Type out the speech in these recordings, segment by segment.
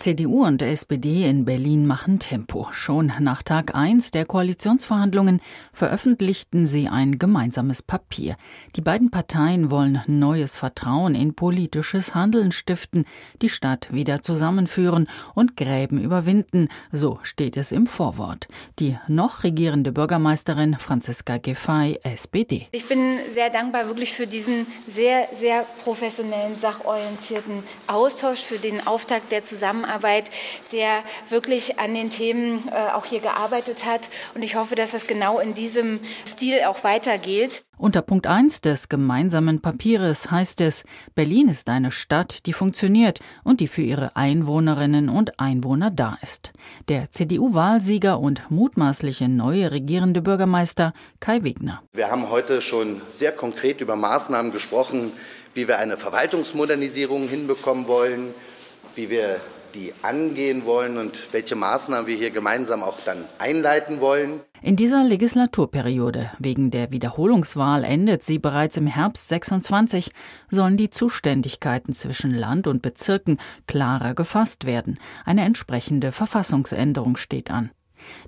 CDU und SPD in Berlin machen Tempo. Schon nach Tag 1 der Koalitionsverhandlungen veröffentlichten sie ein gemeinsames Papier. Die beiden Parteien wollen neues Vertrauen in politisches Handeln stiften, die Stadt wieder zusammenführen und Gräben überwinden, so steht es im Vorwort. Die noch regierende Bürgermeisterin Franziska Giffey, SPD. Ich bin sehr dankbar wirklich für diesen sehr, sehr professionellen, sachorientierten Austausch, für den Auftakt der Zusammenarbeit Zusammenarbeit, der wirklich an den Themen äh, auch hier gearbeitet hat. Und ich hoffe, dass das genau in diesem Stil auch weitergeht. Unter Punkt 1 des gemeinsamen Papieres heißt es, Berlin ist eine Stadt, die funktioniert und die für ihre Einwohnerinnen und Einwohner da ist. Der CDU-Wahlsieger und mutmaßliche neue regierende Bürgermeister Kai Wegner. Wir haben heute schon sehr konkret über Maßnahmen gesprochen, wie wir eine Verwaltungsmodernisierung hinbekommen wollen, wie wir die angehen wollen und welche Maßnahmen wir hier gemeinsam auch dann einleiten wollen. In dieser Legislaturperiode, wegen der Wiederholungswahl endet sie bereits im Herbst 26, sollen die Zuständigkeiten zwischen Land und Bezirken klarer gefasst werden. Eine entsprechende Verfassungsänderung steht an.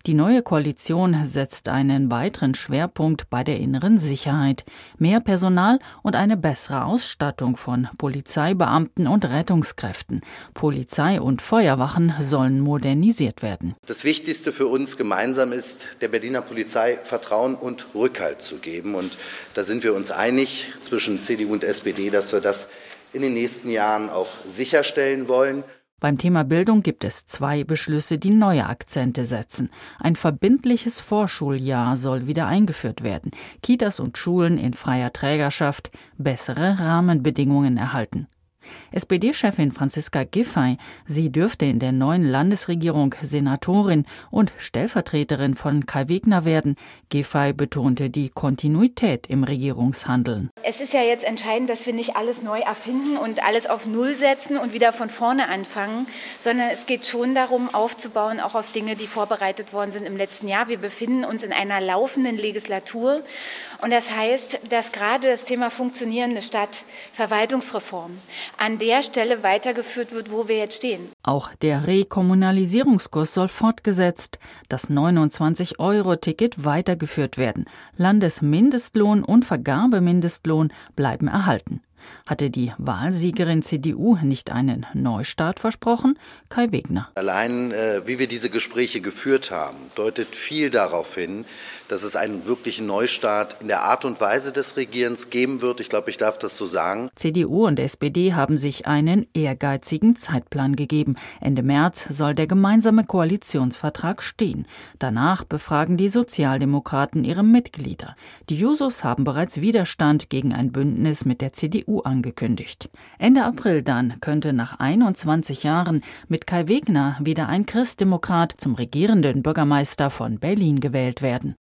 Die neue Koalition setzt einen weiteren Schwerpunkt bei der inneren Sicherheit, mehr Personal und eine bessere Ausstattung von Polizeibeamten und Rettungskräften. Polizei und Feuerwachen sollen modernisiert werden. Das Wichtigste für uns gemeinsam ist, der Berliner Polizei Vertrauen und Rückhalt zu geben. Und da sind wir uns einig zwischen CDU und SPD, dass wir das in den nächsten Jahren auch sicherstellen wollen. Beim Thema Bildung gibt es zwei Beschlüsse, die neue Akzente setzen. Ein verbindliches Vorschuljahr soll wieder eingeführt werden, Kitas und Schulen in freier Trägerschaft bessere Rahmenbedingungen erhalten. SPD-Chefin Franziska Giffey, sie dürfte in der neuen Landesregierung Senatorin und Stellvertreterin von Kai Wegner werden. Giffey betonte die Kontinuität im Regierungshandeln. Es ist ja jetzt entscheidend, dass wir nicht alles neu erfinden und alles auf Null setzen und wieder von vorne anfangen, sondern es geht schon darum, aufzubauen, auch auf Dinge, die vorbereitet worden sind im letzten Jahr. Wir befinden uns in einer laufenden Legislatur und das heißt, dass gerade das Thema funktionierende Stadt, Verwaltungsreform, an der Stelle weitergeführt wird, wo wir jetzt stehen. Auch der Rekommunalisierungskurs soll fortgesetzt, das 29-Euro-Ticket weitergeführt werden. Landesmindestlohn und Vergabemindestlohn bleiben erhalten. Hatte die Wahlsiegerin CDU nicht einen Neustart versprochen? Kai Wegner. Allein, äh, wie wir diese Gespräche geführt haben, deutet viel darauf hin, dass es einen wirklichen Neustart in der Art und Weise des Regierens geben wird. Ich glaube, ich darf das so sagen. CDU und SPD haben sich einen ehrgeizigen Zeitplan gegeben. Ende März soll der gemeinsame Koalitionsvertrag stehen. Danach befragen die Sozialdemokraten ihre Mitglieder. Die Jusos haben bereits Widerstand gegen ein Bündnis mit der CDU angekündigt. Ende April dann könnte nach 21 Jahren mit Kai Wegner wieder ein Christdemokrat zum regierenden Bürgermeister von Berlin gewählt werden.